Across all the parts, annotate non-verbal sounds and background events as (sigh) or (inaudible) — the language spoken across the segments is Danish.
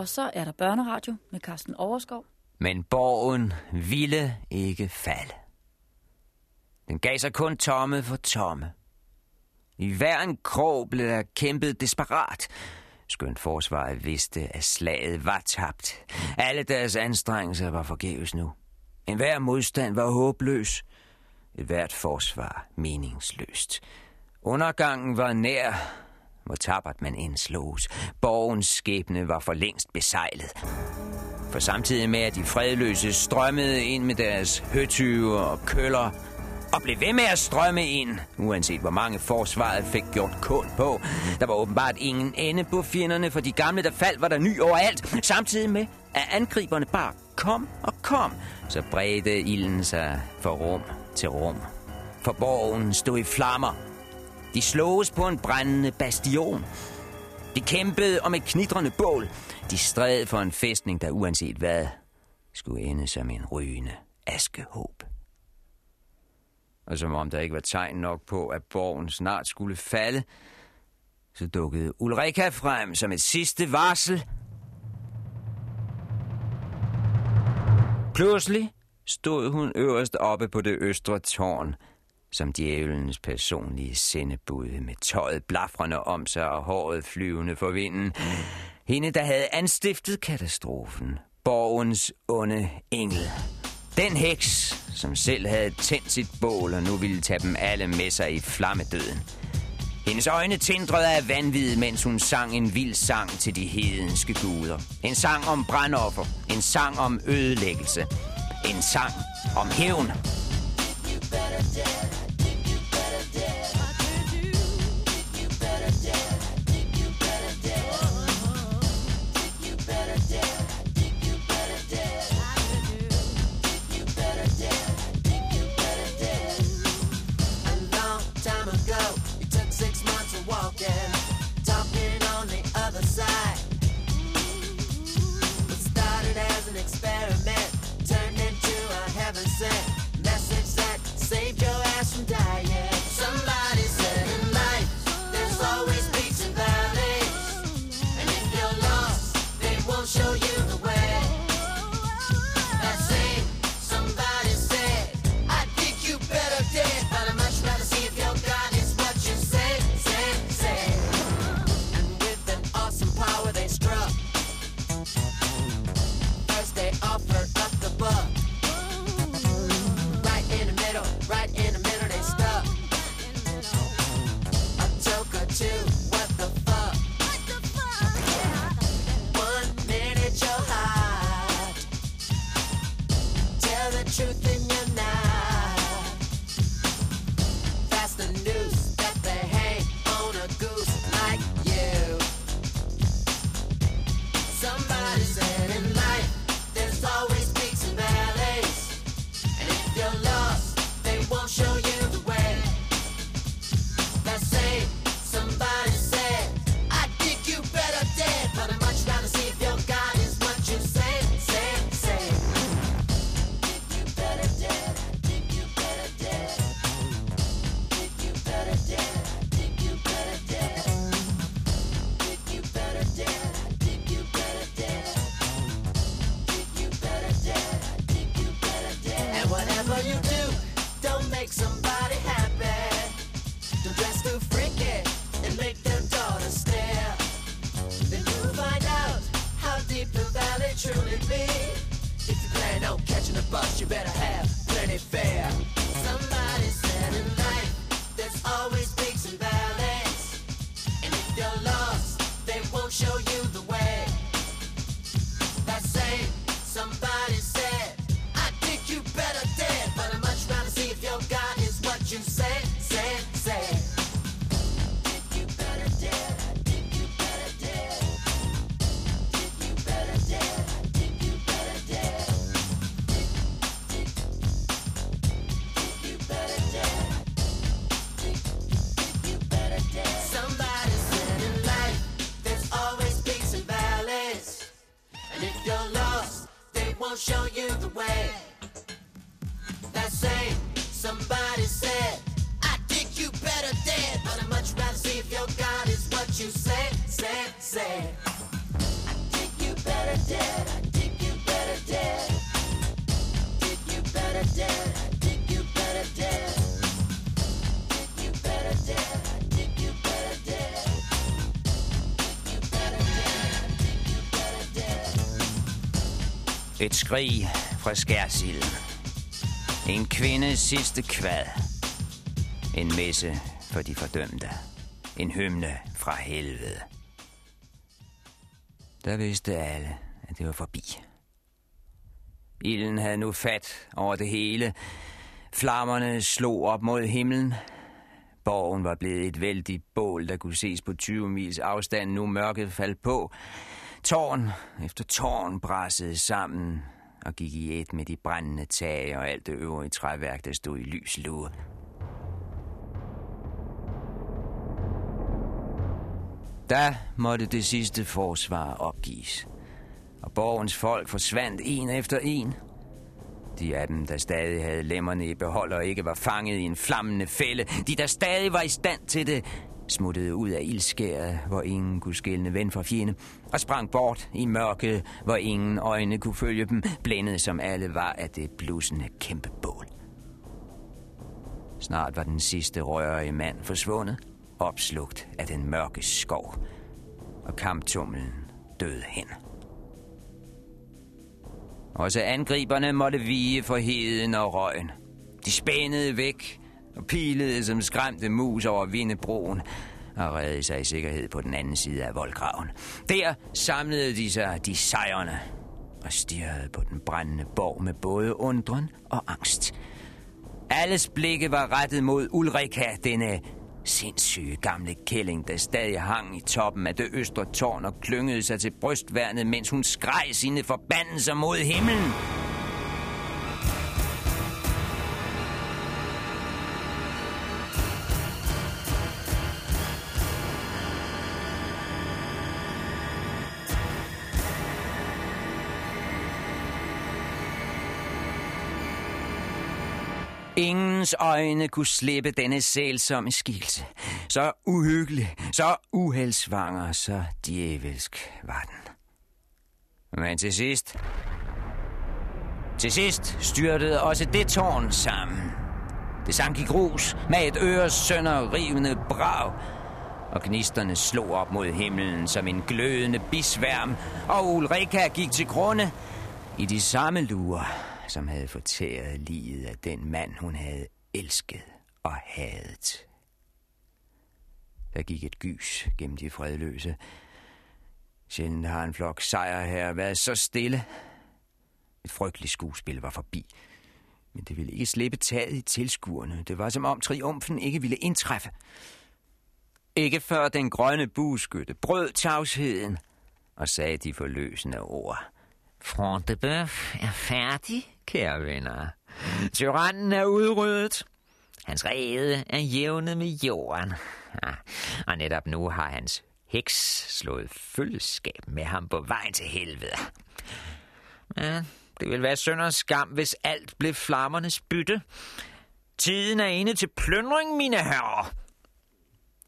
Og så er der børneradio med Carsten Overskov. Men borgen ville ikke falde. Den gav sig kun tomme for tomme. I hver en krog blev der kæmpet desperat, skønt forsvaret vidste, at slaget var tabt. Alle deres anstrengelser var forgæves nu. En hver modstand var håbløs. Et hvert forsvar meningsløst. Undergangen var nær, hvor tabert man indslås. Borgens skæbne var for længst besejlet. For samtidig med, at de fredløse strømmede ind med deres høtyve og køller, og blev ved med at strømme ind, uanset hvor mange forsvaret fik gjort kål på. Der var åbenbart ingen ende på fjenderne, for de gamle, der faldt, var der ny overalt, samtidig med, at angriberne bare kom og kom, så bredte ilden sig fra rum til rum. For borgen stod i flammer. De slås på en brændende bastion. De kæmpede om et knitrende bål. De stræd for en fæstning, der uanset hvad, skulle ende som en rygende askehåb. Og som om der ikke var tegn nok på, at borgen snart skulle falde, så dukkede Ulrika frem som et sidste varsel. Pludselig stod hun øverst oppe på det østre tårn, som djævelens personlige sendebud med tøjet blafrende om sig og håret flyvende for vinden. Hende, der havde anstiftet katastrofen. Borgens onde engel. Den heks, som selv havde tændt sit bål og nu ville tage dem alle med sig i flammedøden. Hendes øjne tindrede af vanvid, mens hun sang en vild sang til de hedenske guder. En sang om brandoffer. En sang om ødelæggelse. En sang om hævn. You better dare. Et skrig fra skærsilden. En kvindes sidste kvad. En messe for de fordømte. En hymne fra helvede. Der vidste alle, at det var forbi. Ilden havde nu fat over det hele. Flammerne slog op mod himlen. Borgen var blevet et vældigt bål, der kunne ses på 20 mils afstand. Nu mørket faldt på. Tårn efter tårn brassede sammen og gik i et med de brændende tage og alt det øvrige træværk, der stod i lys lue. Da måtte det sidste forsvar opgives, og borgens folk forsvandt en efter en. De af dem, der stadig havde lemmerne i behold og ikke var fanget i en flammende fælde, de der stadig var i stand til det, smuttede ud af ildskæret, hvor ingen kunne skælne ven fra fjende, og sprang bort i mørket, hvor ingen øjne kunne følge dem, blændet som alle var af det blussende kæmpe bål. Snart var den sidste rørige mand forsvundet, opslugt af den mørke skov, og kamptumlen døde hen. Også angriberne måtte vige for heden og røgen. De spændede væk og pilede som skræmte mus over vindebroen og redde sig i sikkerhed på den anden side af voldgraven. Der samlede de sig de sejrende og stirrede på den brændende borg med både undren og angst. Alles blikke var rettet mod Ulrika, denne sindssyge gamle kælling, der stadig hang i toppen af det østre tårn og klyngede sig til brystværnet, mens hun skreg sine forbandelser mod himlen. Ingens øjne kunne slippe denne sælsomme skilse. Så uhyggelig, så uheldsvanger, så djævelsk var den. Men til sidst... Til sidst styrtede også det tårn sammen. Det sank i grus med et øres sønder rivende brag, og gnisterne slog op mod himlen som en glødende bisværm, og Ulrika gik til grunde i de samme lurer, som havde fortæret livet af den mand, hun havde elsket og hadet. Der gik et gys gennem de fredløse. Sjældent har en flok sejr her været så stille. Et frygteligt skuespil var forbi. Men det ville ikke slippe taget i tilskuerne. Det var som om triumfen ikke ville indtræffe. Ikke før den grønne buskytte brød tavsheden og sagde de forløsende ord. Front de er færdig, kære venner. Tyrannen er udryddet. Hans rede er jævnet med jorden. Ja, og netop nu har hans heks slået følgeskab med ham på vej til helvede. Ja, det vil være synd og skam, hvis alt blev flammernes bytte. Tiden er inde til plyndring, mine herrer.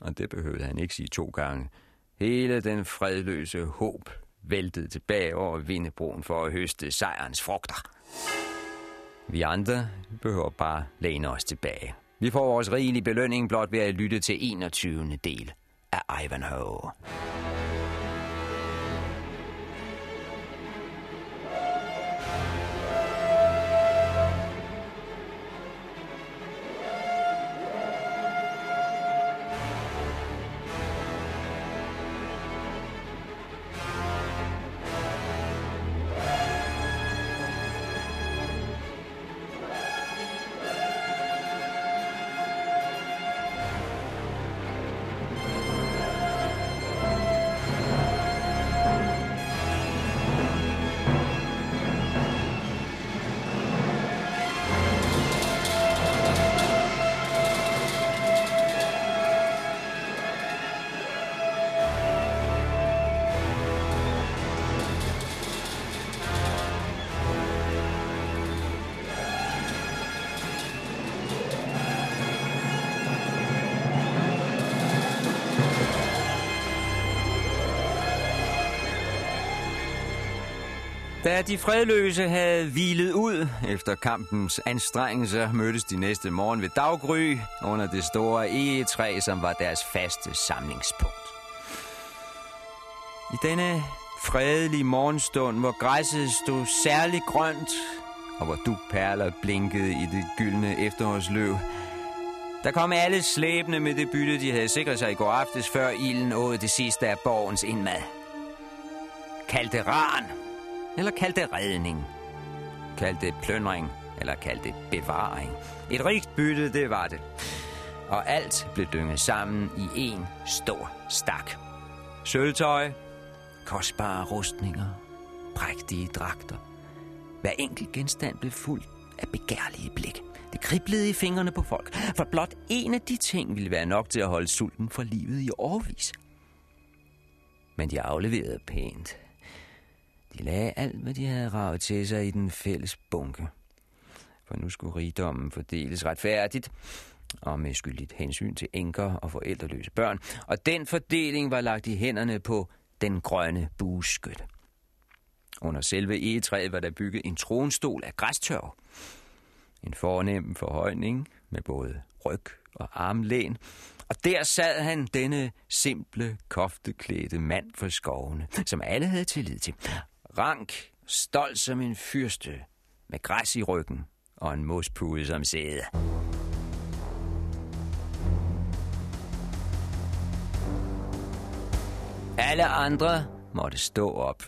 Og det behøvede han ikke sige to gange. Hele den fredløse håb væltede tilbage over Vindebroen for at høste sejrens frugter. Vi andre behøver bare læne os tilbage. Vi får vores rigelige belønning blot ved at lytte til 21. del af Ivanhoe. Da de fredløse havde hvilet ud efter kampens anstrengelser, mødtes de næste morgen ved daggry under det store egetræ, som var deres faste samlingspunkt. I denne fredelige morgenstund, hvor græsset stod særligt grønt, og hvor dugperler blinkede i det gyldne efterårsløv, der kom alle slæbende med det bytte, de havde sikret sig i går aftes, før ilden åd det sidste af borgens indmad. Kalderan ran, eller kald det redning. Kald det pløndring, eller kald det bevaring. Et rigt bytte, det var det. Og alt blev dynget sammen i en stor stak. Sølvtøj, kostbare rustninger, prægtige dragter. Hver enkelt genstand blev fuld af begærlige blik. Det kriblede i fingrene på folk, for blot en af de ting ville være nok til at holde sulten for livet i årvis. Men de afleverede pænt. De lagde alt, hvad de havde ravet til sig i den fælles bunke. For nu skulle rigdommen fordeles retfærdigt, og med skyldigt hensyn til enker og forældreløse børn, og den fordeling var lagt i hænderne på den grønne bueskytte. Under selve egetræet var der bygget en tronstol af græstørv. En fornem forhøjning med både ryg og armlæn, og der sad han, denne simple, kofteklædte mand for skovene, som alle havde tillid til. Rank, stolt som en fyrste, med græs i ryggen og en mospude som sæde. Alle andre måtte stå op.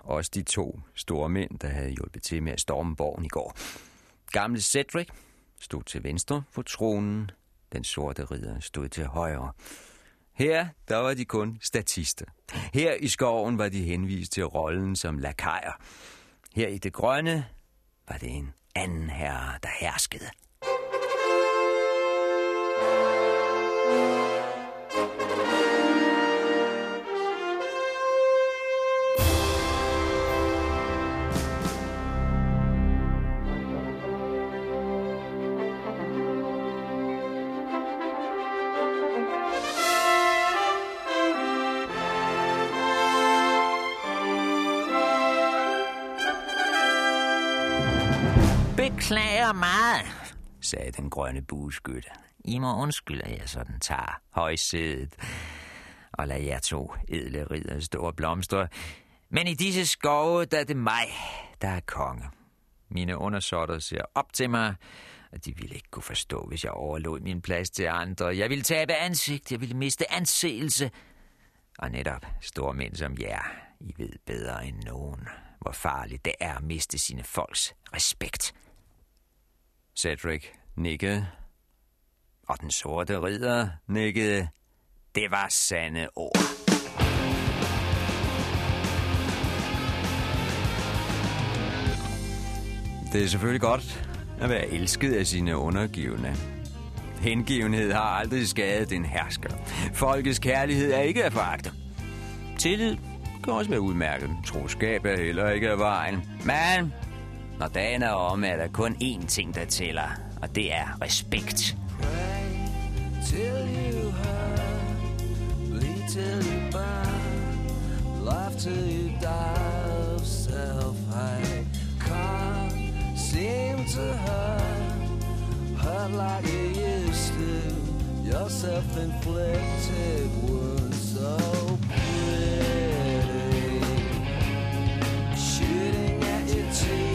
Også de to store mænd, der havde hjulpet til med at storme borgen i går. Gamle Cedric stod til venstre for tronen. Den sorte ridder stod til højre. Her, der var de kun statister. Her i skoven var de henvist til rollen som lakajer. Her i det grønne var det en anden herre, der herskede. Beklager meget, sagde den grønne bueskytte. I må undskylde, at jeg sådan tager højsædet og lader jer to edle ridder stå og blomstre. Men i disse skove, der er det mig, der er konge. Mine undersåtter ser op til mig, og de ville ikke kunne forstå, hvis jeg overlod min plads til andre. Jeg ville tabe ansigt, jeg ville miste anseelse. Og netop store mænd som jer, I ved bedre end nogen, hvor farligt det er at miste sine folks respekt. Cedric nikkede, og den sorte ridder nikkede. Det var sande ord. Det er selvfølgelig godt at være elsket af sine undergivende. Hengivenhed har aldrig skadet en hersker. Folkets kærlighed er ikke at foragte. Tillid kan også være udmærket. Troskab er heller ikke af vejen. Men når dagen er om, er der kun én ting, der tæller, og det er respekt. till you hurt, bleed till you burn, laugh till you die of self. I can't seem to hurt, hurt like you used to. Your self-inflicted wounds so pretty, shooting at your TV.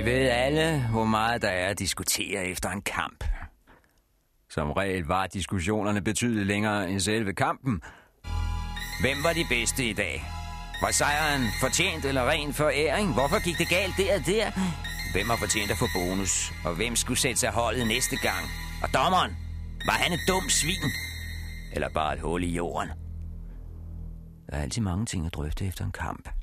Vi ved alle, hvor meget der er at diskutere efter en kamp. Som regel var diskussionerne betydeligt længere end selve kampen. Hvem var de bedste i dag? Var sejren fortjent eller ren foræring? Hvorfor gik det galt der og der? Hvem har fortjent at få bonus? Og hvem skulle sætte sig holdet næste gang? Og dommeren? Var han et dumt svin? Eller bare et hul i jorden? Der er altid mange ting at drøfte efter en kamp.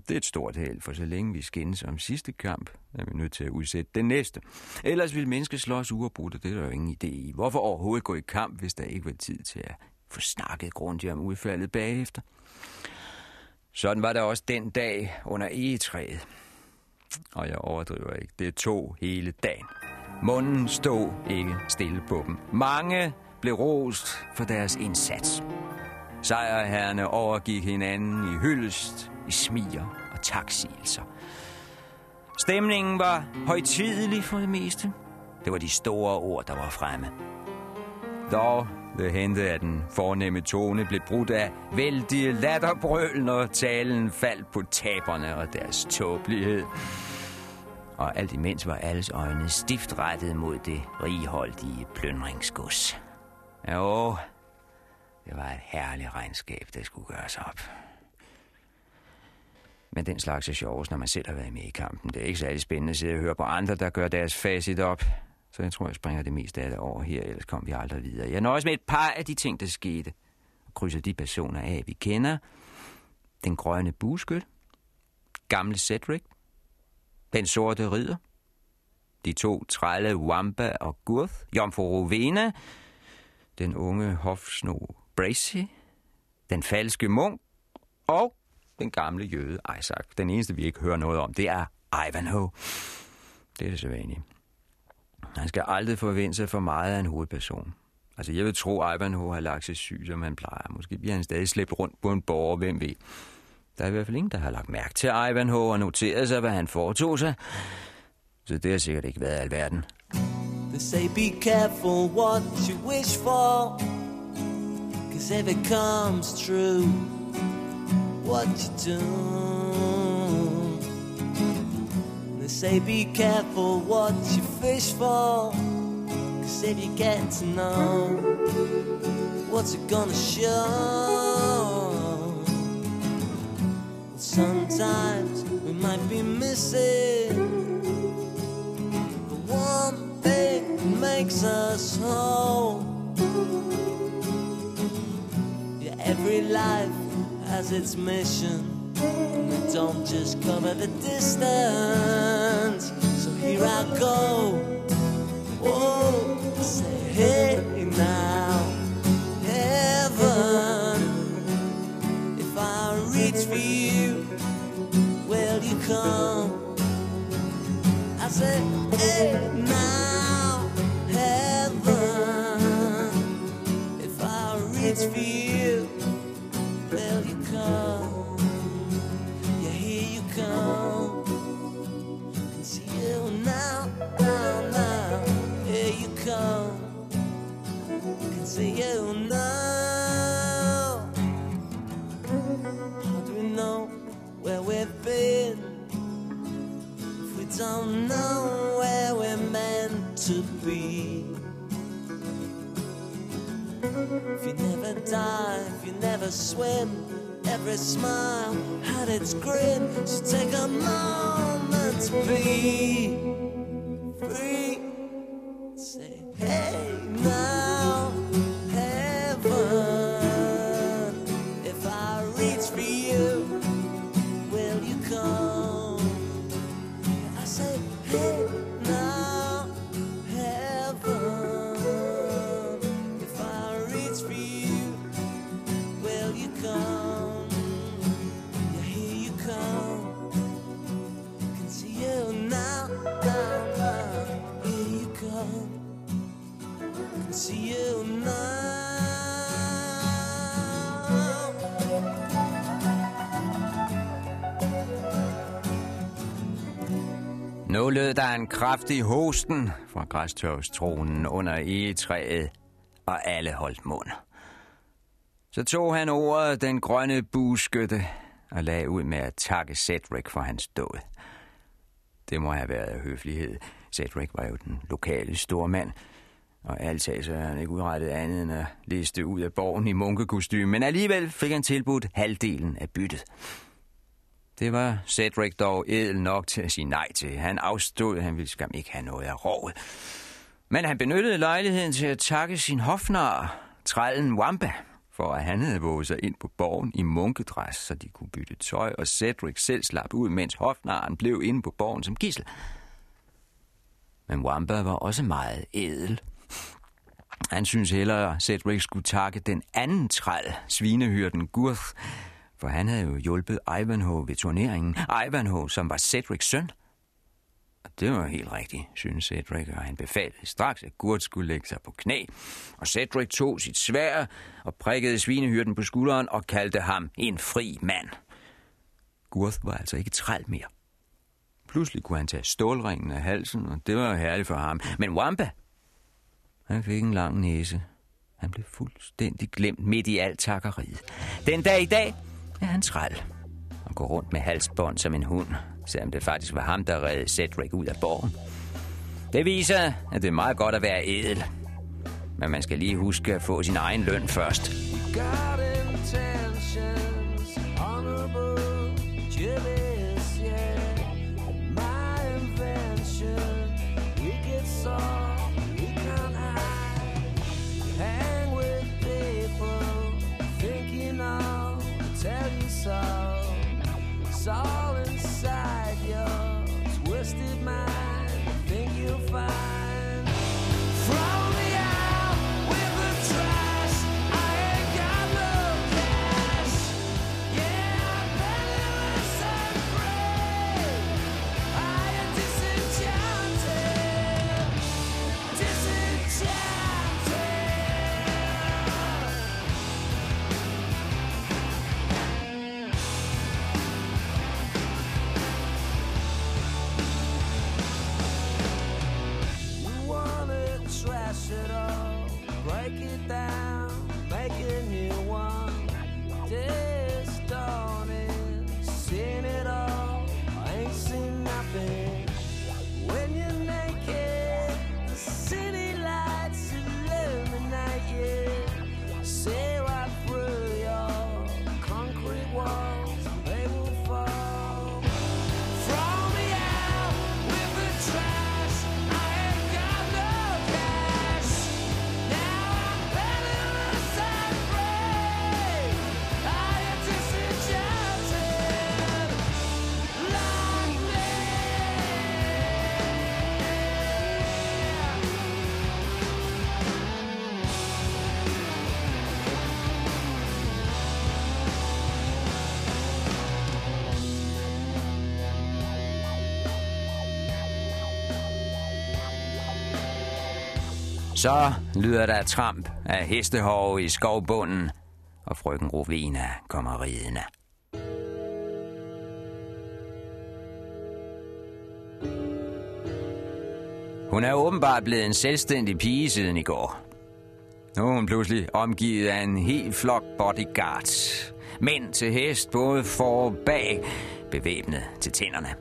Det er et stort held, for så længe vi skændes om sidste kamp, er vi nødt til at udsætte den næste. Ellers vil mennesker slås uafbrudt, og det er der jo ingen idé i. Hvorfor overhovedet gå i kamp, hvis der ikke var tid til at få snakket grundigt om udfaldet bagefter? Sådan var der også den dag under egetræet. Og jeg overdriver ikke. Det tog hele dagen. Munden stod ikke stille på dem. Mange blev rost for deres indsats. Sejrherrene overgik hinanden i hyldest, i smiger og taksigelser. Stemningen var højtidelig for det meste. Det var de store ord, der var fremme. Dog det hente, at den fornemme tone blev brudt af vældige latterbrøl, når talen faldt på taberne og deres tåbelighed. Og alt imens var alles øjne stift rettet mod det righoldige pløndringsgods. Jo, det var et herligt regnskab, der skulle gøres op. Men den slags er sjovest, når man selv har været med i kampen. Det er ikke særlig spændende at sidde og høre på andre, der gør deres facit op. Så jeg tror, jeg springer det meste af det over her, ellers kommer vi aldrig videre. Jeg nøjes med et par af de ting, der skete. Og krydser de personer af, vi kender. Den grønne buskyt. Gamle Cedric. Den sorte ridder. De to trælle Wamba og Gurth. Jomfru Rovena. Den unge hofsno Bracy. Den falske munk. Og den gamle jøde Isaac. Den eneste, vi ikke hører noget om, det er Ivanhoe. Det er det sædvanlige. Han skal aldrig forvente sig for meget af en hovedperson. Altså, jeg vil tro, at Ivanhoe har lagt sig syg, som han plejer. Måske bliver han stadig slæbt rundt på en borger, hvem ved. Der er i hvert fald ingen, der har lagt mærke til Ivanhoe og noteret sig, hvad han foretog sig. Så det har sikkert ikke været alverden. They say be careful what you wish for Cause if it comes true What you do. They say be careful what you fish for. Cause if you get to know What's it gonna show. Sometimes we might be missing the one thing that makes us whole. Yeah, every life has its mission, it don't just cover the distance. So here I go. Whoa, say hey now, heaven. If I reach for you, will you come? I said, hey now, you come? Yeah, here you come. Can see you now, now, now. Here you come. Can see you now. How do we know where we've been? If we don't know where we're meant to be. If you never dive, if you never swim, Every smile had its grin. So take a moment to be free. Say, hey lød der en kraftig hosten fra græstørvstronen under egetræet, og alle holdt mund. Så tog han ordet den grønne buskytte og lagde ud med at takke Cedric for hans død. Det må have været af høflighed. Cedric var jo den lokale stormand, og altid så havde han ikke udrettet andet end at liste ud af borgen i munkekostyme, men alligevel fik han tilbudt halvdelen af byttet. Det var Cedric dog edel nok til at sige nej til. Han afstod, han ville skam ikke have noget af rovet. Men han benyttede lejligheden til at takke sin hofnar, trællen Wamba, for at han havde våget sig ind på borgen i munkedræs, så de kunne bytte tøj, og Cedric selv slap ud, mens hofnaren blev inde på borgen som gissel. Men Wamba var også meget edel. Han synes hellere, at Cedric skulle takke den anden træl, svinehyrden Gurth, for han havde jo hjulpet Ivanhoe ved turneringen. Ivanhoe, som var Cedrics søn. Og det var helt rigtigt, synes Cedric, og han befalede straks, at Gurt skulle lægge sig på knæ. Og Cedric tog sit svær og prikkede svinehyrden på skulderen og kaldte ham en fri mand. Gurt var altså ikke træl mere. Pludselig kunne han tage stålringen af halsen, og det var herligt for ham. Men Wampa, han fik en lang næse. Han blev fuldstændig glemt midt i alt takkeriet. Den dag i dag er han træl og går rundt med halsbånd som en hund, selvom det faktisk var ham, der redde Cedric ud af borgen. Det viser, at det er meget godt at være edel. Men man skal lige huske at få sin egen løn først. got intentions, honorable, jealous, yeah. My invention, we get so. It's Så lyder der tramp af hestehove i skovbunden, og frøken Rovena kommer ridende. Hun er åbenbart blevet en selvstændig pige siden i går. Nu er hun pludselig omgivet af en hel flok bodyguards. Mænd til hest, både for og bag, bevæbnet til tænderne.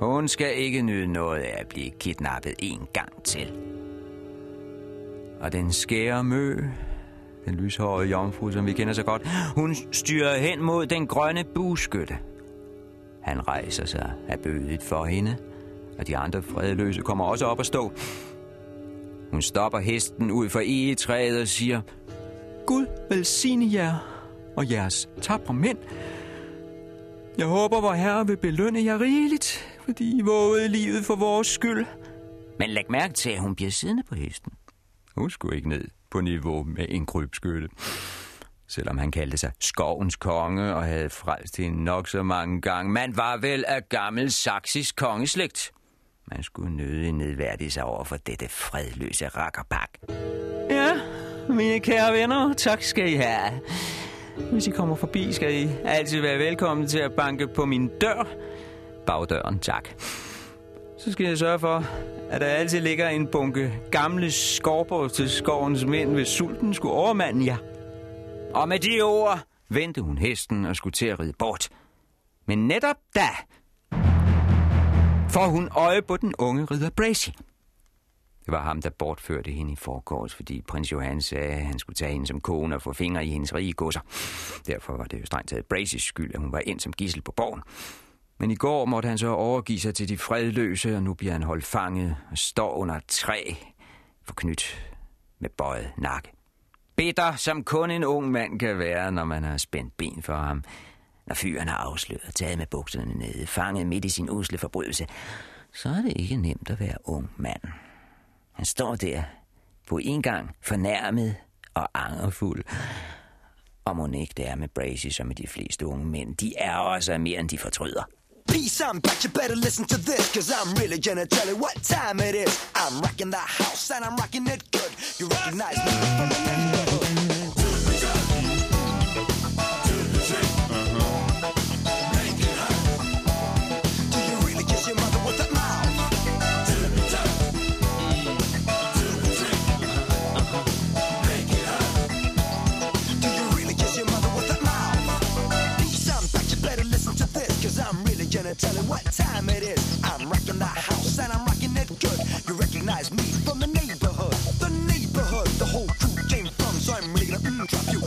Hun skal ikke nyde noget af at blive kidnappet en gang til. Og den skære mø den lyshårede jomfru, som vi kender så godt. Hun styrer hen mod den grønne buskytte. Han rejser sig af bødet for hende, og de andre fredløse kommer også op og stå. Hun stopper hesten ud for egetræet og siger, Gud velsigne jer og jeres tabre mænd. Jeg håber, vor Herre vil belønne jer rigeligt, fordi I vågede livet for vores skyld. Men læg mærke til, at hun bliver siddende på hesten. Hun skulle ikke ned på niveau med en krybskytte. Selvom han kaldte sig skovens konge og havde frelst hende nok så mange gange. Man var vel af gammel saksisk kongeslægt. Man skulle nøde nedværdige sig over for dette fredløse rakkerpak. Ja, mine kære venner, tak skal I have. Hvis I kommer forbi, skal I altid være velkommen til at banke på min dør. Bagdøren, tak. Så skal jeg sørge for, at der altid ligger en bunke gamle skorper til skovens mænd, hvis sulten skulle overmande jer. Og med de ord vendte hun hesten og skulle til at ride bort. Men netop da får hun øje på den unge ridder Bracy. Det var ham, der bortførte hende i forgårs, fordi prins Johan sagde, at han skulle tage hende som kone og få fingre i hendes rige godser. Derfor var det jo strengt taget Bracys skyld, at hun var ind som gissel på borgen. Men i går måtte han så overgive sig til de fredløse, og nu bliver han holdt fanget og står under et træ for knyt med bøjet nakke. Bitter, som kun en ung mand kan være, når man har spændt ben for ham. Når fyren har afsløret, taget med bukserne nede, fanget midt i sin usle forbrydelse, så er det ikke nemt at være ung mand. Han står der på en gang fornærmet og angerfuld. Og må ikke det er med Bracy som med de fleste unge mænd. De er også mere end de fortryder. Peace, I'm back. You better listen to this, cause I'm really gonna tell you what time it is. I'm rocking the house and I'm rocking it good. You recognize me from the gonna tell you what time it is. I'm rocking the house and I'm rocking it good. You recognize me from the neighborhood. The neighborhood, the whole crew came from. So I'm really gonna drop you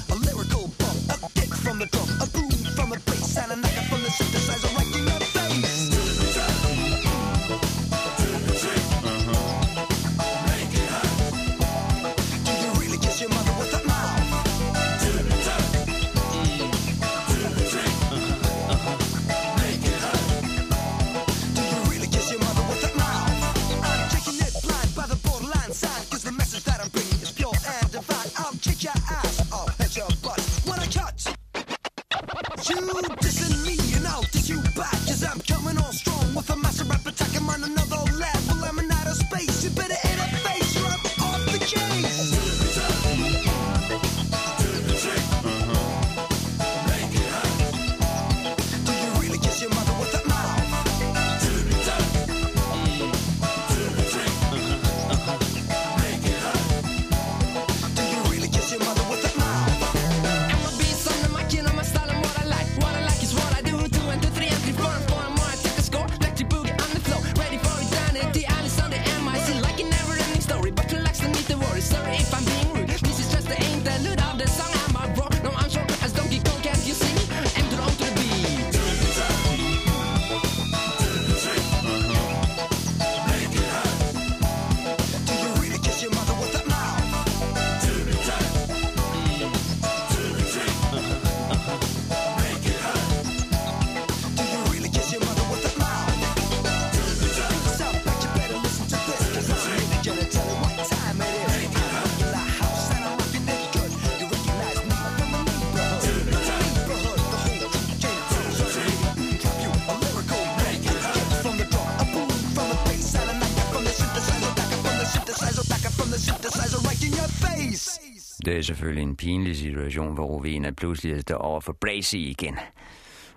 Det selvfølgelig en pinlig situation, hvor Rowena pludselig står over for Bracy igen.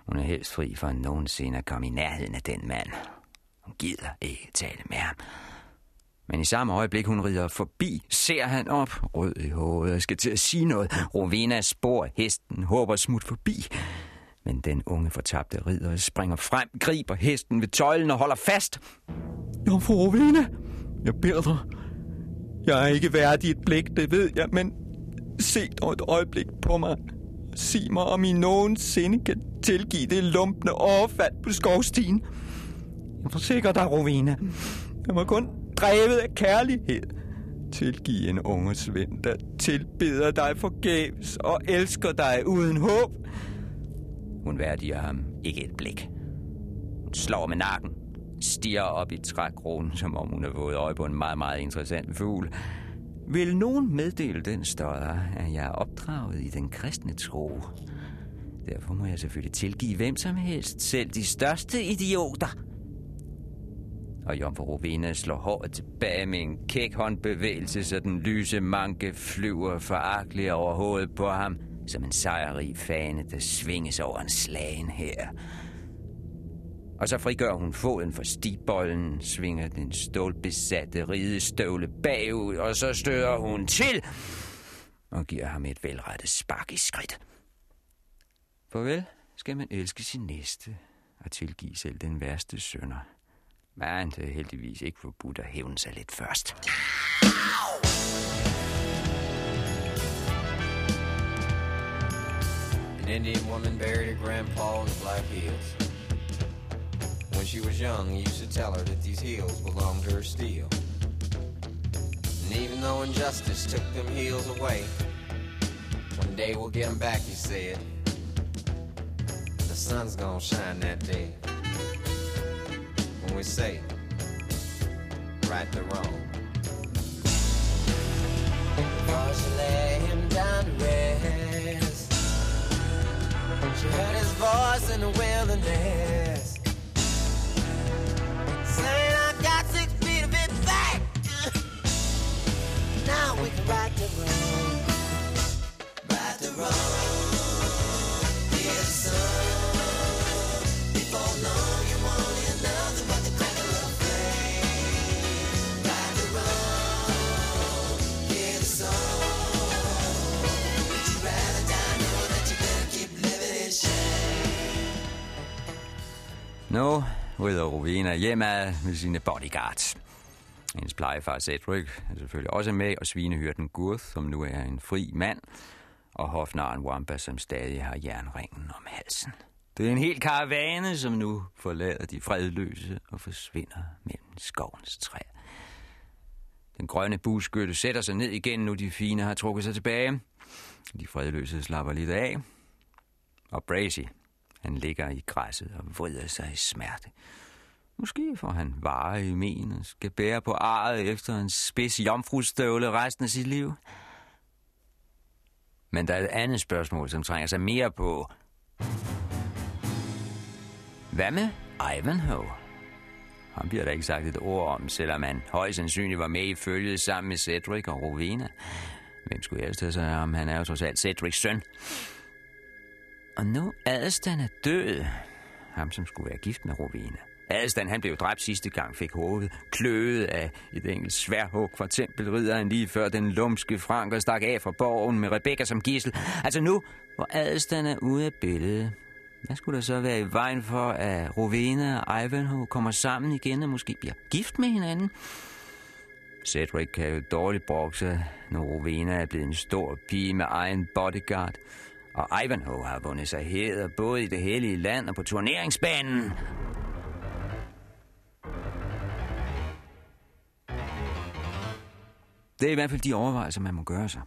Hun er helst fri for nogensinde at komme i nærheden af den mand. Hun gider ikke tale med ham. Men i samme øjeblik, hun rider forbi, ser han op, rød i hovedet, og skal til at sige noget. Rovena spor hesten, håber smut forbi. Men den unge fortabte ridder springer frem, griber hesten ved tøjlen og holder fast. Jomfru Rowena, jeg beder dig. Jeg er ikke værdig et blik, det ved jeg, men Se dog et øjeblik på mig. Sig mig, om I nogensinde kan tilgive det lumpende overfald på skovstien. Jeg forsikrer dig, Rovina. Jeg var kun drevet af kærlighed. Tilgiv en unge svend, der tilbeder dig forgæves og elsker dig uden håb. Hun værdiger ham ikke et blik. Hun slår med nakken, stiger op i trækronen, som om hun har fået øje på en meget, meget interessant fugl. Vil nogen meddele den stodder, at jeg er opdraget i den kristne tro? Derfor må jeg selvfølgelig tilgive hvem som helst, selv de største idioter. Og Jomfru Rovina slår håret tilbage med en kæk håndbevægelse, så den lyse manke flyver foragteligt over hovedet på ham, som en sejrrig fane, der svinges over en slagen her. Og så frigør hun foden for stibollen, svinger den stålbesatte ridestøvle bagud, og så støder hun til og giver ham et velrettet spark i skridt. Farvel skal man elske sin næste og tilgive selv den værste sønder. Men det er heldigvis ikke forbudt at hævne sig lidt først. An Indian woman buried her grandpa in the Black Hills. When she was young, he used to tell her that these heels belonged to her steel. And even though injustice took them heels away, one day we'll get them back, he said. The sun's gonna shine that day. When we say, right the wrong. Before she lay him down to rest, she heard his voice in the wilderness. I got six feet of it back. (laughs) Now we can right the wrong. Rowena hjemad med sine bodyguards. Hendes plejefar Cedric er selvfølgelig også med, og svinehyrden Gurth, som nu er en fri mand, og hofnaren Wampa, som stadig har jernringen om halsen. Det er en hel karavane, som nu forlader de fredløse og forsvinder mellem skovens træer. Den grønne buskytte sætter sig ned igen, nu de fine har trukket sig tilbage. De fredløse slapper lidt af. Og Bracy, han ligger i græsset og vrider sig i smerte. Måske får han vare i men og skal bære på arret efter en spids jomfrustøvle resten af sit liv. Men der er et andet spørgsmål, som trænger sig mere på. Hvad med Ivanhoe? Han bliver der ikke sagt et ord om, selvom han højst sandsynligt var med i følget sammen med Cedric og Rowena. Hvem skulle ellers tage sig om? Han er jo trods alt Cedrics søn. Og nu Adelstan er død. Ham, som skulle være gift med Rowena. Adelstan, han blev dræbt sidste gang, fik hovedet kløet af et enkelt sværhug fra tempelridderen lige før den lumske franker stak af fra borgen med Rebecca som gissel. Altså nu, hvor Adelstan er ude af billedet, hvad skulle der så være i vejen for, at Rowena og Ivanhoe kommer sammen igen og måske bliver gift med hinanden? Cedric kan jo dårligt brokse, når Rowena er blevet en stor pige med egen bodyguard. Og Ivanhoe har vundet sig heder både i det hellige land og på turneringsbanen. Det er i hvert fald de overvejelser, man må gøre sig.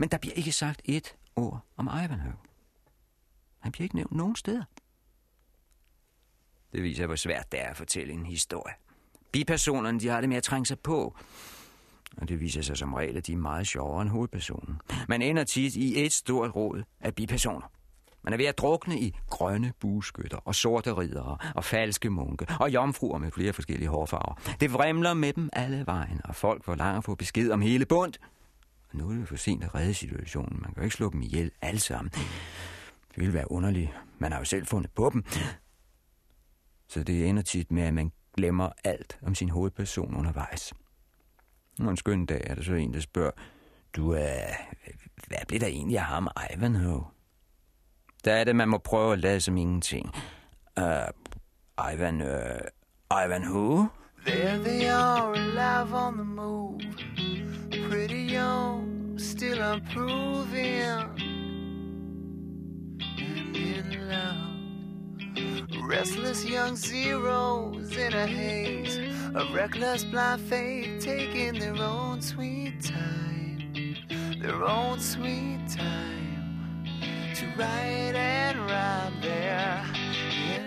Men der bliver ikke sagt et ord om Ivanhoe. Han bliver ikke nævnt nogen steder. Det viser, hvor svært det er at fortælle en historie. Bipersonerne, de har det med at trænge sig på. Og det viser sig som regel, at de er meget sjovere end hovedpersonen. Man ender tit i et stort råd af bipersoner. Man er ved at drukne i grønne bueskytter og sorte ridere og falske munke og jomfruer med flere forskellige hårfarver. Det vrimler med dem alle vejen, og folk får langt at få besked om hele bund. Og nu er det for sent at redde situationen. Man kan jo ikke slå dem ihjel alle sammen. Det ville være underligt. Man har jo selv fundet på dem. Så det ender tit med, at man glemmer alt om sin hovedperson undervejs. Og en skøn dag er der så en, der spørger, du er... Hvad blev der egentlig af ham, Ivanhoe? Er det, man må prøve at lade som ingenting. Uh, Ivan... Uh, Ivanhoe? There they are, alive on the move. Pretty young, still improving and in love. Restless young zeros in a haze, a reckless blind faith taking their own sweet time, their own sweet time to write and rhyme there in.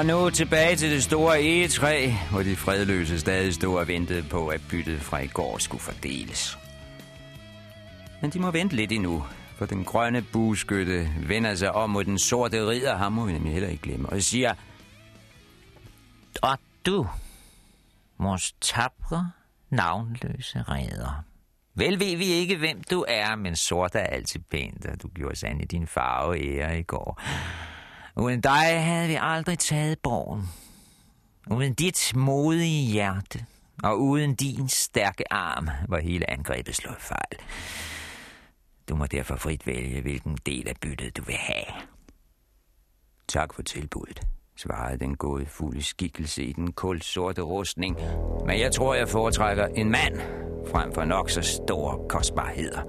Og nu tilbage til det store egetræ, hvor de fredløse stadig stod og ventede på, at byttet fra i går skulle fordeles. Men de må vente lidt endnu, for den grønne bueskytte vender sig om mod den sorte ridder, ham må vi nemlig heller ikke glemme, og siger, Og du, vores tabre, navnløse redder. Vel ved vi ikke, hvem du er, men sort er altid pænt, og du gjorde sand i din farve ære i går. Uden dig havde vi aldrig taget borgen. Uden dit modige hjerte, og uden din stærke arm, var hele angrebet slået fejl. Du må derfor frit vælge, hvilken del af byttet du vil have. tak for tilbuddet, svarede den gode fulde skikkelse i den kulsorte rustning. Men jeg tror, jeg foretrækker en mand, frem for nok så store kostbarheder.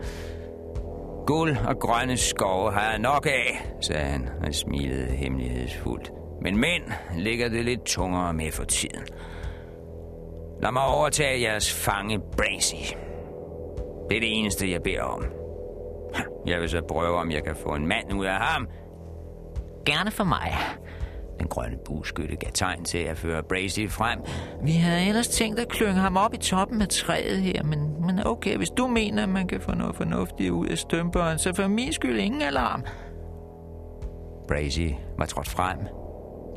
Guld og grønne skove har jeg nok af, sagde han og smilede hemmelighedsfuldt. Men mænd ligger det lidt tungere med for tiden. Lad mig overtage jeres fange Bracy. Det er det eneste, jeg beder om. Jeg vil så prøve, om jeg kan få en mand ud af ham. Gerne for mig. Den grønne bueskytte gav tegn til at føre Bracy frem. Vi havde ellers tænkt at klynge ham op i toppen af træet her, men, men okay, hvis du mener, at man kan få noget fornuftigt ud af stømperen, så for min skyld ingen alarm. Bracy var trådt frem.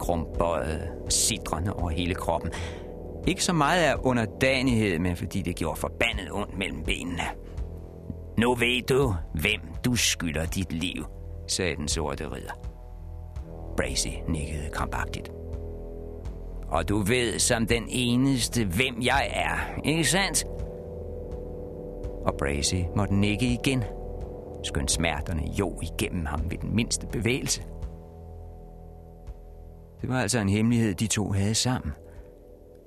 krumbøjet, sidrende over hele kroppen. Ikke så meget af underdanighed, men fordi det gjorde forbandet ondt mellem benene. Nu ved du, hvem du skylder dit liv, sagde den sorte ridder. Bracy nikkede krampagtigt. Og du ved som den eneste, hvem jeg er, ikke sandt? Og Bracy måtte nikke igen, skønt smerterne jo igennem ham ved den mindste bevægelse. Det var altså en hemmelighed, de to havde sammen.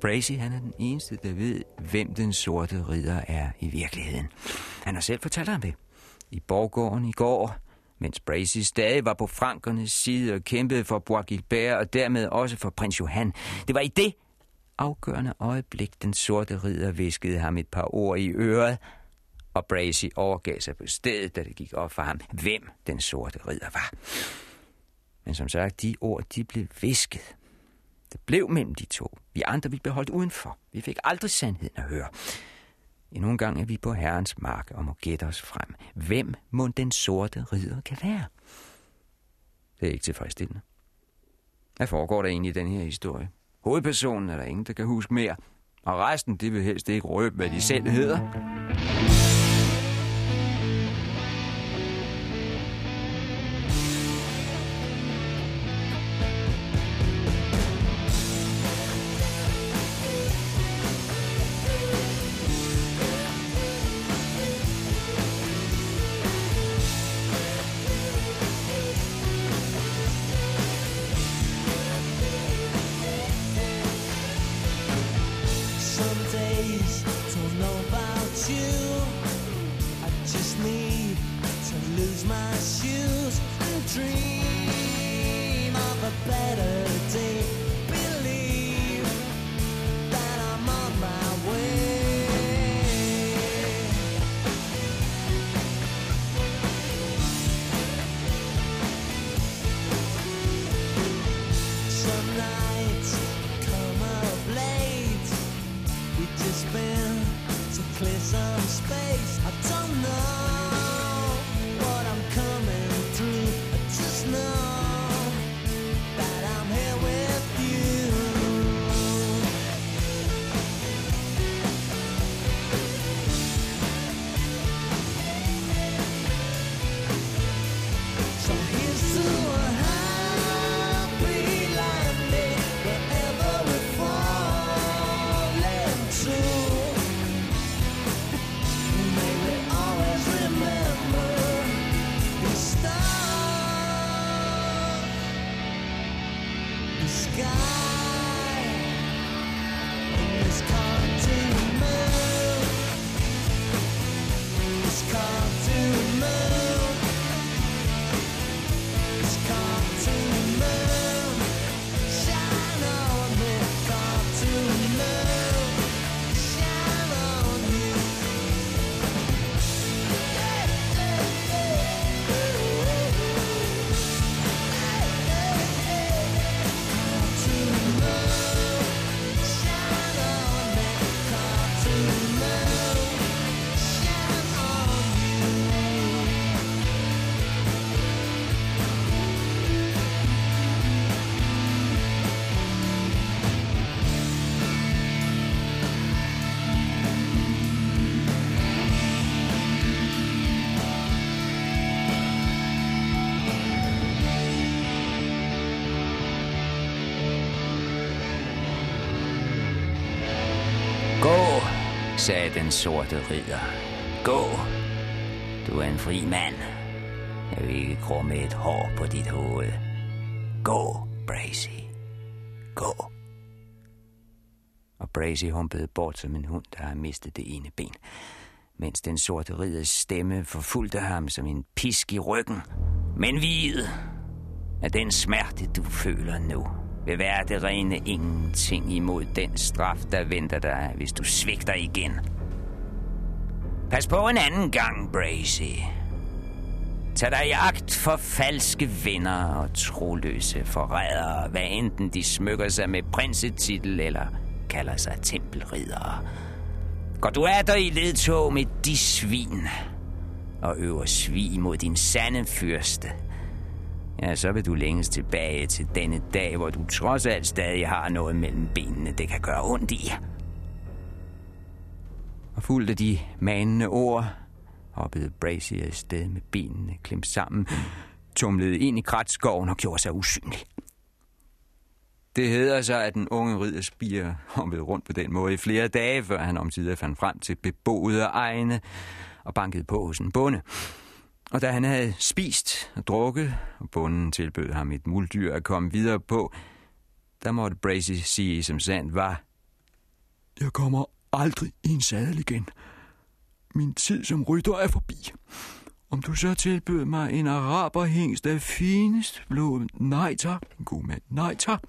Bracy, han er den eneste, der ved, hvem den sorte ridder er i virkeligheden. Han har selv fortalt ham det. I borggården i går, mens Bracy stadig var på frankernes side og kæmpede for Bois Gilbert og dermed også for prins Johan. Det var i det afgørende øjeblik, den sorte ridder viskede ham et par ord i øret, og Bracy overgav sig på stedet, da det gik op for ham, hvem den sorte ridder var. Men som sagt, de ord, de blev visket. Det blev mellem de to. Vi andre, vi blev holdt udenfor. Vi fik aldrig sandheden at høre. Endnu en gang er vi på herrens mark og må gætte os frem. Hvem må den sorte ridder kan være? Det er ikke tilfredsstillende. Hvad foregår der egentlig i den her historie? Hovedpersonen er der ingen, der kan huske mere. Og resten, de vil helst ikke røbe, hvad de selv hedder. Sagde den sorte ridder. Gå. Du er en fri mand. Jeg vil ikke krumme et hår på dit hoved. Gå, Bracy. Gå. Og Bracy humpede bort som en hund, der har mistet det ene ben, mens den sorte ridders stemme forfulgte ham som en pisk i ryggen. Men vid, at den smerte, du føler nu, vil være det rene ingenting imod den straf, der venter dig, hvis du svigter igen. Pas på en anden gang, Bracy. Tag dig i agt for falske venner og troløse forrædere, hvad enten de smykker sig med prinsetitel eller kalder sig tempelridere. Går du af dig i ledtog med de svin og øver svig mod din sande fyrste, ja, så vil du længes tilbage til denne dag, hvor du trods alt stadig har noget mellem benene, det kan gøre ondt i. Og fulgte de manende ord, hoppede Bracy af sted med benene klemt sammen, tumlede ind i kratskoven og gjorde sig usynlig. Det hedder så, at den unge ridder ridderspiger hoppede rundt på den måde i flere dage, før han omsider fandt frem til beboede egne og bankede på hos en bonde. Og da han havde spist og drukket, og bonden tilbød ham et muldyr at komme videre på, der måtte Bracy sige, som sandt var, Jeg kommer aldrig i en sadel igen. Min tid som rytter er forbi. Om du så tilbød mig en araberhængst af finest blod, nej tak, god mand, nej tak.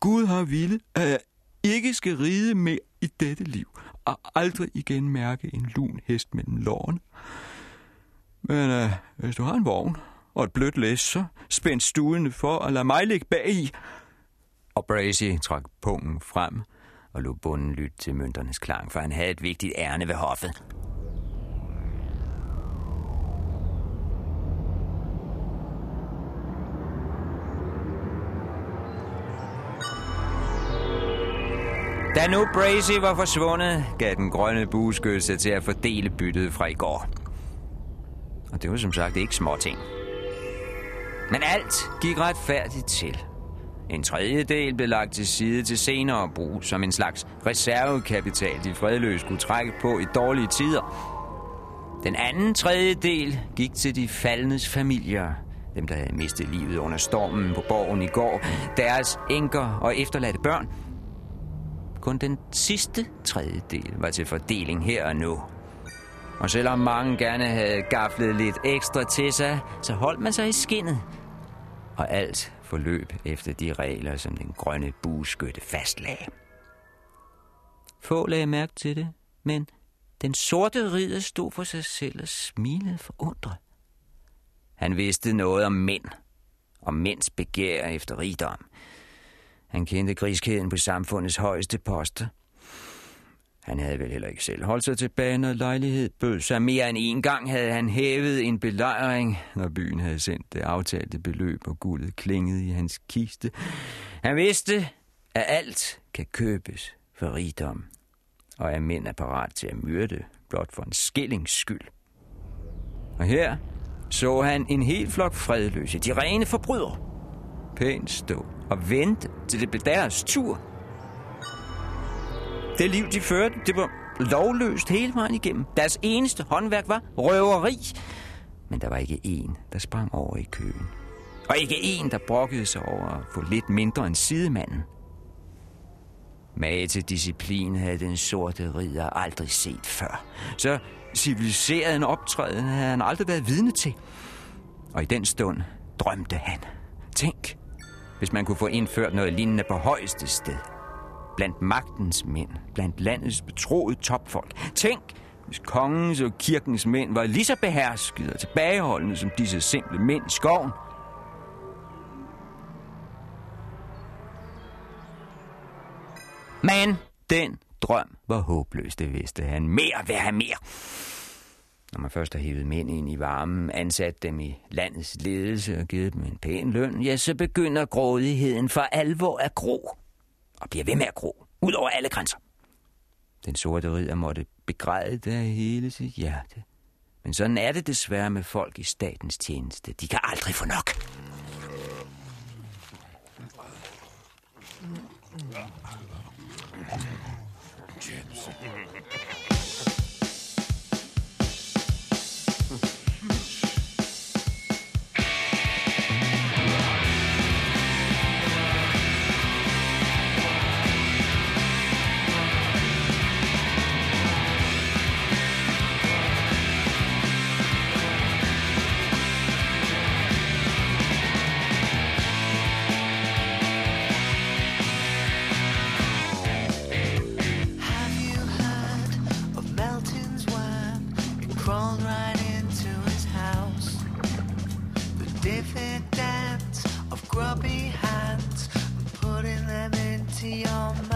Gud har ville, at jeg ikke skal ride mere i dette liv, og aldrig igen mærke en lun hest mellem lårene. Men øh, hvis du har en vogn og et blødt læs, så spænd stuen for at lade mig ligge bag i. og Bracy trak pungen frem og lå bunden lytte til mønternes klang, for han havde et vigtigt ærne ved hoffet. Da nu Bracy var forsvundet, gav den grønne bueskyld sig til at fordele byttet fra i går. Og det var som sagt ikke små ting. Men alt gik retfærdigt til. En tredjedel blev lagt til side til senere brug som en slags reservekapital, de fredløse kunne trække på i dårlige tider. Den anden tredjedel gik til de faldnes familier. Dem, der havde mistet livet under stormen på borgen i går. Deres enker og efterladte børn. Kun den sidste tredjedel var til fordeling her og nu. Og selvom mange gerne havde gaflet lidt ekstra til sig, så holdt man sig i skinnet. Og alt forløb efter de regler, som den grønne bueskytte fastlagde. Få lagde mærke til det, men den sorte ridder stod for sig selv og smilede forundret. Han vidste noget om mænd, om mænds begær efter rigdom. Han kendte griskheden på samfundets højeste poster. Han havde vel heller ikke selv holdt sig tilbage, når lejlighed bød sig. Mere end en gang havde han hævet en belejring, når byen havde sendt det aftalte beløb, og guldet klingede i hans kiste. Han vidste, at alt kan købes for rigdom, og at mænd er parat til at myrde blot for en skillings skyld. Og her så han en hel flok fredløse, de rene forbrydere, pænt stå og vente til det blev deres tur. Det liv, de førte, det var lovløst hele vejen igennem. Deres eneste håndværk var røveri. Men der var ikke en, der sprang over i køen. Og ikke en, der brokkede sig over at få lidt mindre end sidemanden. Mage til disciplin havde den sorte ridder aldrig set før. Så civiliseret en optræden havde han aldrig været vidne til. Og i den stund drømte han. Tænk, hvis man kunne få indført noget lignende på højeste sted. Blandt magtens mænd, blandt landets betroede topfolk. Tænk, hvis kongens og kirkens mænd var lige så beherskede og tilbageholdende som disse simple mænd i skoven. Men den drøm var håbløs, det vidste han. Mere vil have mere. Når man først har hævet mænd ind i varmen, ansat dem i landets ledelse og givet dem en pæn løn, ja, så begynder grådigheden for alvor at gro. Og bliver ved med at gro. Ud over alle grænser. Den sorte ridder måtte begræde det af hele sit hjerte. Men sådan er det desværre med folk i statens tjeneste. De kan aldrig få nok. Have grubby hands and putting them into your mouth.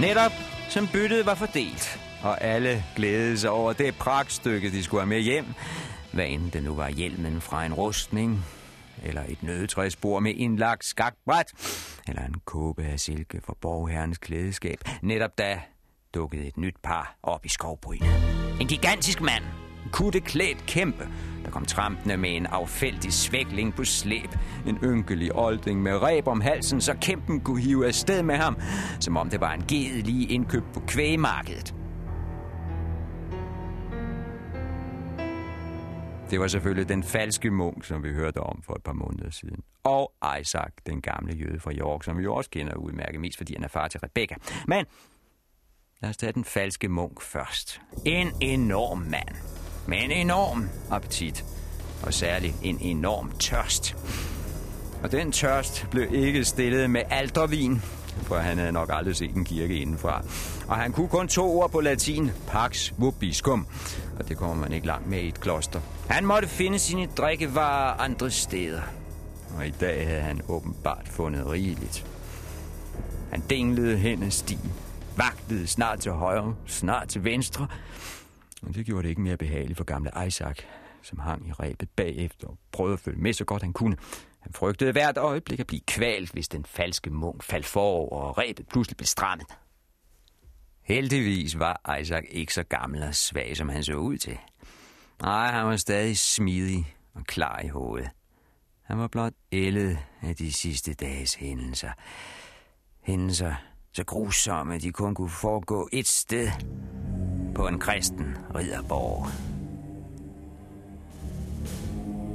Netop som byttet var fordelt, og alle glædede sig over det pragtstykke, de skulle have med hjem. Hvad end det nu var hjelmen fra en rustning, eller et nødetræsbord med indlagt skakbræt, eller en kåbe af silke for borgherrens klædeskab. Netop da dukkede et nyt par op i skovbrynet. En gigantisk mand, kutteklædt kæmpe, der kom trampende med en affældig svækling på slæb. En ynkelig olding med ræb om halsen, så kæmpen kunne hive afsted med ham, som om det var en ged lige indkøbt på kvægemarkedet. Det var selvfølgelig den falske munk, som vi hørte om for et par måneder siden. Og Isaac, den gamle jøde fra York, som vi jo også kender udmærket mest, fordi han er far til Rebecca. Men lad os tage den falske munk først. En enorm mand. Med en enorm appetit. Og særligt en enorm tørst. Og den tørst blev ikke stillet med aldervin, for han havde nok aldrig set en kirke indenfra. Og han kunne kun to ord på latin, pax vobiscum, og det kommer man ikke langt med i et kloster. Han måtte finde sine drikkevarer andre steder, og i dag havde han åbenbart fundet rigeligt. Han dinglede hen ad stien, vagtede snart til højre, snart til venstre, og det gjorde det ikke mere behageligt for gamle Isaac, som hang i rebet bagefter og prøvede at følge med så godt han kunne. Han frygtede hvert øjeblik at blive kvalt, hvis den falske munk faldt forover, og rebet pludselig blev strammet. Heldigvis var Isaac ikke så gammel og svag, som han så ud til. Nej, han var stadig smidig og klar i hovedet. Han var blot ældet af de sidste dages hændelser. Hændelser så grusomme, at de kun kunne foregå et sted på en kristen ridderborg.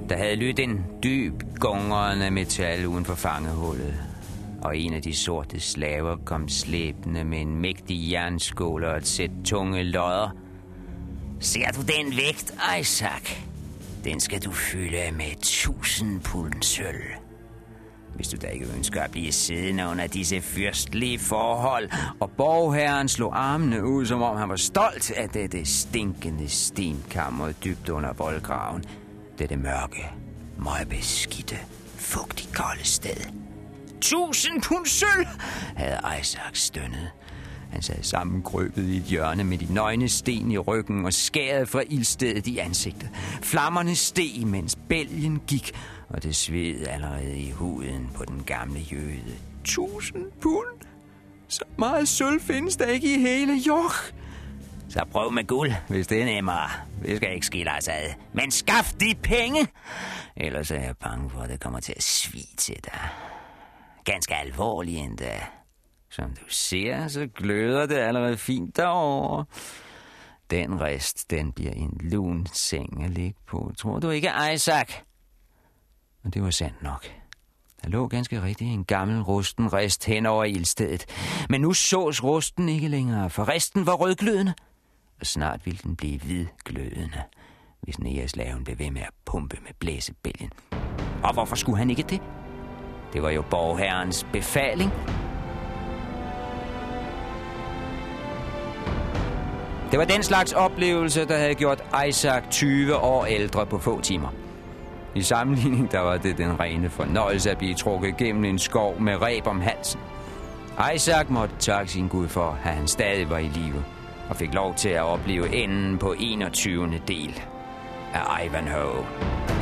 Der havde lyttet en dyb, gungrende metal uden for fangehullet, og en af de sorte slaver kom slæbende med en mægtig jernskål og et sæt tunge lodder. Ser du den vægt, Isaac? Den skal du fylde med tusind pund sølv. Hvis du da ikke ønsker at blive siddende under disse fyrstlige forhold, og borgherren slog armene ud, som om han var stolt af dette stinkende stenkammer dybt under voldgraven. Dette mørke, møgbeskidte, fugtig kolde sted. Tusind pund sølv, havde Isaac stønnet. Han sad sammenkrøbet i et hjørne med de nøgne sten i ryggen og skæret fra ildstedet i ansigtet. Flammerne steg, mens bælgen gik, og det sved allerede i huden på den gamle jøde. Tusind pund? Så meget sølv findes der ikke i hele York. Så prøv med guld, hvis det er nemmere. Det skal ikke skille os ad. Men skaf de penge! Ellers er jeg bange for, at det kommer til at svige til dig. Ganske alvorligt endda. Som du ser, så gløder det allerede fint derovre. Den rest, den bliver en lun seng at ligge på. Tror du ikke, Isaac? Og det var sandt nok. Der lå ganske rigtigt en gammel rusten rest hen over ildstedet. Men nu sås rusten ikke længere, for resten var rødglødende. Og snart ville den blive hvidglødende, hvis næreslaven blev ved med at pumpe med blæsebælgen. Og hvorfor skulle han ikke det? Det var jo borgherrens befaling. Det var den slags oplevelse, der havde gjort Isaac 20 år ældre på få timer. I sammenligning der var det den rene fornøjelse at blive trukket gennem en skov med ræb om halsen. Isaac måtte takke sin Gud for, at han stadig var i live, og fik lov til at opleve enden på 21. del af Ivanhoe.